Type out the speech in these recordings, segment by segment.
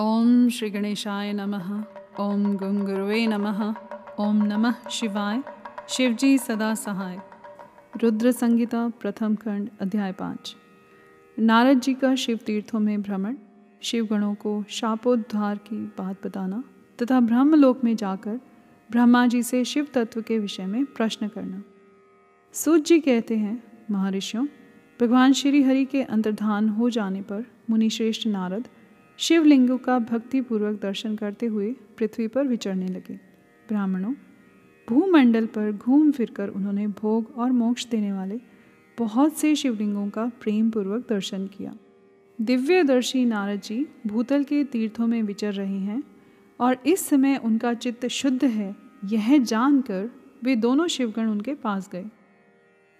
ओम श्री गणेशाय नमः। ओम गंग नमः। ओम नमः शिवाय। शिवजी सदा सहाय। रुद्र संगीता प्रथम खंड अध्याय पाँच। नारद जी का शिव तीर्थों में भ्रमण शिव गणों को शापोद्धार की बात बताना तथा ब्रह्मलोक में जाकर ब्रह्मा जी से शिव तत्व के विषय में प्रश्न करना। सूत जी कहते हैं, महर्षियों, भगवान श्री हरि के अंतर्धान हो जाने पर मुनिश्रेष्ठ नारद शिवलिंगों का भक्तिपूर्वक दर्शन करते हुए पृथ्वी पर विचरने लगे। ब्राह्मणों, भूमंडल पर घूम फिरकर उन्होंने भोग और मोक्ष देने वाले बहुत से शिवलिंगों का प्रेम पूर्वक दर्शन किया। दिव्यदर्शी नारद जी भूतल के तीर्थों में विचर रहे हैं और इस समय उनका चित्त शुद्ध है, यह जानकर वे दोनों शिवगण उनके पास गए।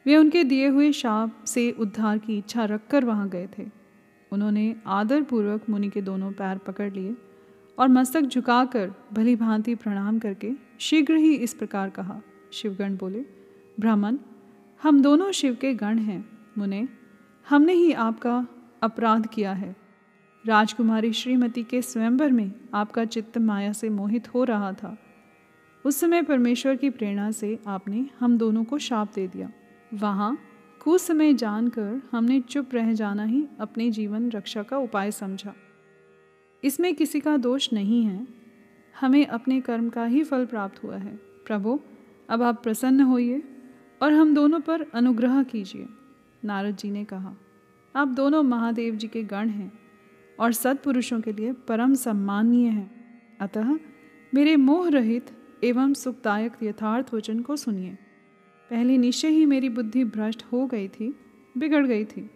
वे उनके दिए हुए शाप से उद्धार की इच्छा रखकर वहाँ गए थे। उन्होंने आदरपूर्वक मुनि के दोनों पैर पकड़ लिए और मस्तक झुकाकर भली भांति प्रणाम करके शीघ्र ही इस प्रकार कहा। शिवगण बोले, ब्राह्मण, हम दोनों शिव के गण हैं। मुने, हमने ही आपका अपराध किया है। राजकुमारी श्रीमती के स्वयंवर में आपका चित्त माया से मोहित हो रहा था। उस समय परमेश्वर की प्रेरणा से आपने हम दोनों को शाप दे दिया। वहाँ कुछ समय जानकर हमने चुप रह जाना ही अपने जीवन रक्षा का उपाय समझा। इसमें किसी का दोष नहीं है। हमें अपने कर्म का ही फल प्राप्त हुआ है। प्रभु, अब आप प्रसन्न होइए और हम दोनों पर अनुग्रह कीजिए, नारद जी ने कहा। आप दोनों महादेव जी के गण हैं और सत्पुरुषों के लिए परम सम्माननीय हैं। अतः मेरे मोह रहित एवं सुखदायक यथार्थ वचन को सुनिए। पहले निश्चय ही मेरी बुद्धि भ्रष्ट हो गई थी, बिगड़ गई थी,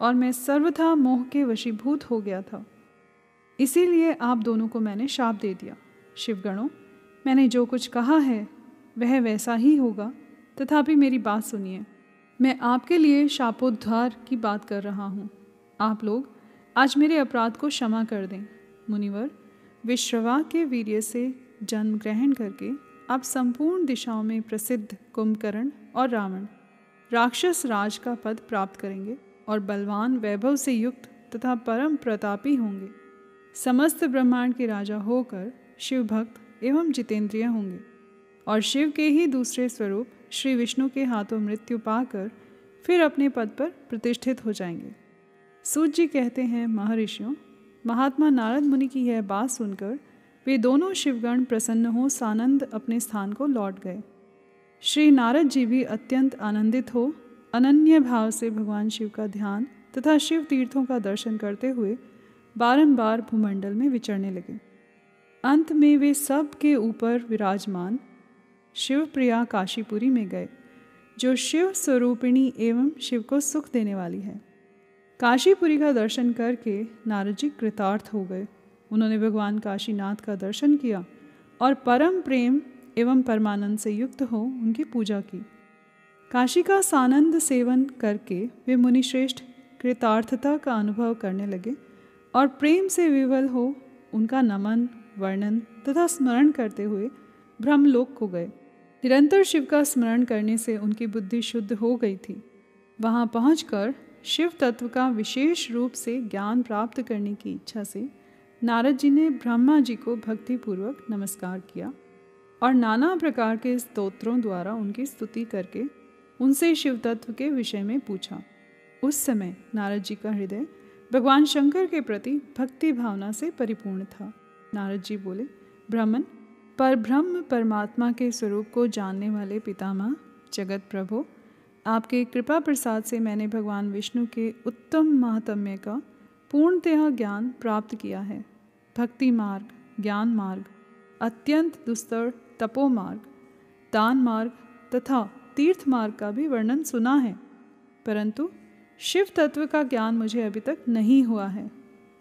और मैं सर्वथा मोह के वशीभूत हो गया था। इसीलिए आप दोनों को मैंने शाप दे दिया। शिवगणों, मैंने जो कुछ कहा है, वह वैसा ही होगा। तथापि मेरी बात सुनिए। मैं आपके लिए शापोद्धार की बात कर रहा हूँ। आप लोग आज मेरे अपराध को क्षमा कर दें। मुनिवर विश्रवा के वीर्य से जन्म ग्रहण करके अब संपूर्ण दिशाओं में प्रसिद्ध कुंभकर्ण और रावण, राक्षस राज का पद प्राप्त करेंगे और बलवान वैभव से युक्त तथा परम प्रतापी होंगे। समस्त ब्रह्मांड के राजा होकर शिव भक्त एवं जितेंद्रिय होंगे और शिव के ही दूसरे स्वरूप श्री विष्णु के हाथों मृत्यु पाकर फिर अपने पद पर प्रतिष्ठित हो जाएँगे। सूत जी कहते हैं, महर्षियों, महात्मा नारद मुनि की यह बात सुनकर वे दोनों शिवगण प्रसन्न हो सानंद अपने स्थान को लौट गए। श्री नारद जी भी अत्यंत आनंदित हो, अनन्य भाव से भगवान शिव का ध्यान तथा शिव तीर्थों का दर्शन करते हुए बारंबार भूमंडल में विचरने लगे। अंत में वे सब के ऊपर विराजमान शिवप्रिया काशीपुरी में गए, जो शिव स्वरूपिणी एवं शिव को सुख देने वाली है। काशीपुरी का दर्शन करके नारद जी कृतार्थ हो गए। उन्होंने भगवान काशीनाथ का दर्शन किया और परम प्रेम एवं परमानंद से युक्त हो उनकी पूजा की। काशी का सानंद सेवन करके वे मुनिश्रेष्ठ कृतार्थता का अनुभव करने लगे और प्रेम से विवल हो उनका नमन, वर्णन तथा स्मरण करते हुए ब्रह्मलोक को गए। निरंतर शिव का स्मरण करने से उनकी बुद्धि शुद्ध हो गई थी। वहाँ पहुँच शिव तत्व का विशेष रूप से ज्ञान प्राप्त करने की इच्छा से नारद जी ने ब्रह्मा जी को भक्तिपूर्वक नमस्कार किया और नाना प्रकार के स्तोत्रों द्वारा उनकी स्तुति करके उनसे शिव तत्व के विषय में पूछा। उस समय नारद जी का हृदय भगवान शंकर के प्रति भक्ति भावना से परिपूर्ण था। नारद जी बोले ब्राह्मण पर ब्रह्म परमात्मा के स्वरूप को जानने वाले पितामह, जगत प्रभु, आपके कृपा प्रसाद से मैंने भगवान विष्णु के उत्तम महात्म्य का पूर्णतः ज्ञान प्राप्त किया है। भक्ति मार्ग, ज्ञान मार्ग, अत्यंत दुस्तर तपो मार्ग, दान मार्ग तथा तीर्थ मार्ग का भी वर्णन सुना है। परंतु शिव तत्व का ज्ञान मुझे अभी तक नहीं हुआ है।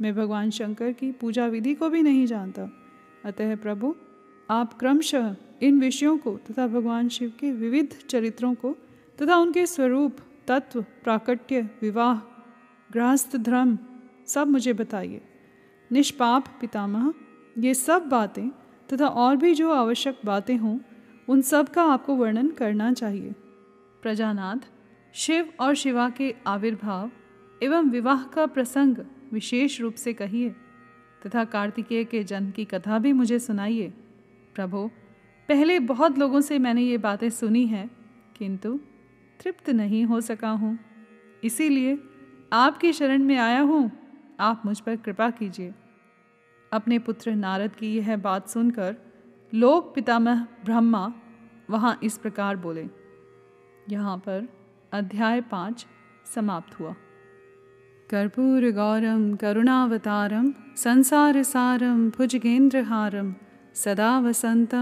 मैं भगवान शंकर की पूजा विधि को भी नहीं जानता। अतः प्रभु, आप क्रमशः इन विषयों को तथा भगवान शिव के विविध चरित्रों को तथा उनके स्वरूप, तत्व, प्राकट्य, विवाह, गृहस्थ धर्म सब मुझे बताइए। निष्पाप पितामह, ये सब बातें तथा और भी जो आवश्यक बातें हों, उन सब का आपको वर्णन करना चाहिए। प्रजानाथ, शिव और शिवा के आविर्भाव एवं विवाह का प्रसंग विशेष रूप से कहिए, तथा कार्तिकेय के जन्म की कथा भी मुझे सुनाइए। प्रभो, पहले बहुत लोगों से मैंने ये बातें सुनी हैं, किंतु तृप्त नहीं हो सका हूँ। इसीलिए आपकी शरण में आया हूँ। आप मुझ पर कृपा कीजिए। अपने पुत्र नारद की यह बात सुनकर लोक पितामह ब्रह्मा वहाँ इस प्रकार बोले, यहाँ पर अध्याय पाँच समाप्त हुआ। कर्पूर गौरम, करुणावतारम, संसार सारम, भुजगेंद्रहारम, सदा वसंतम।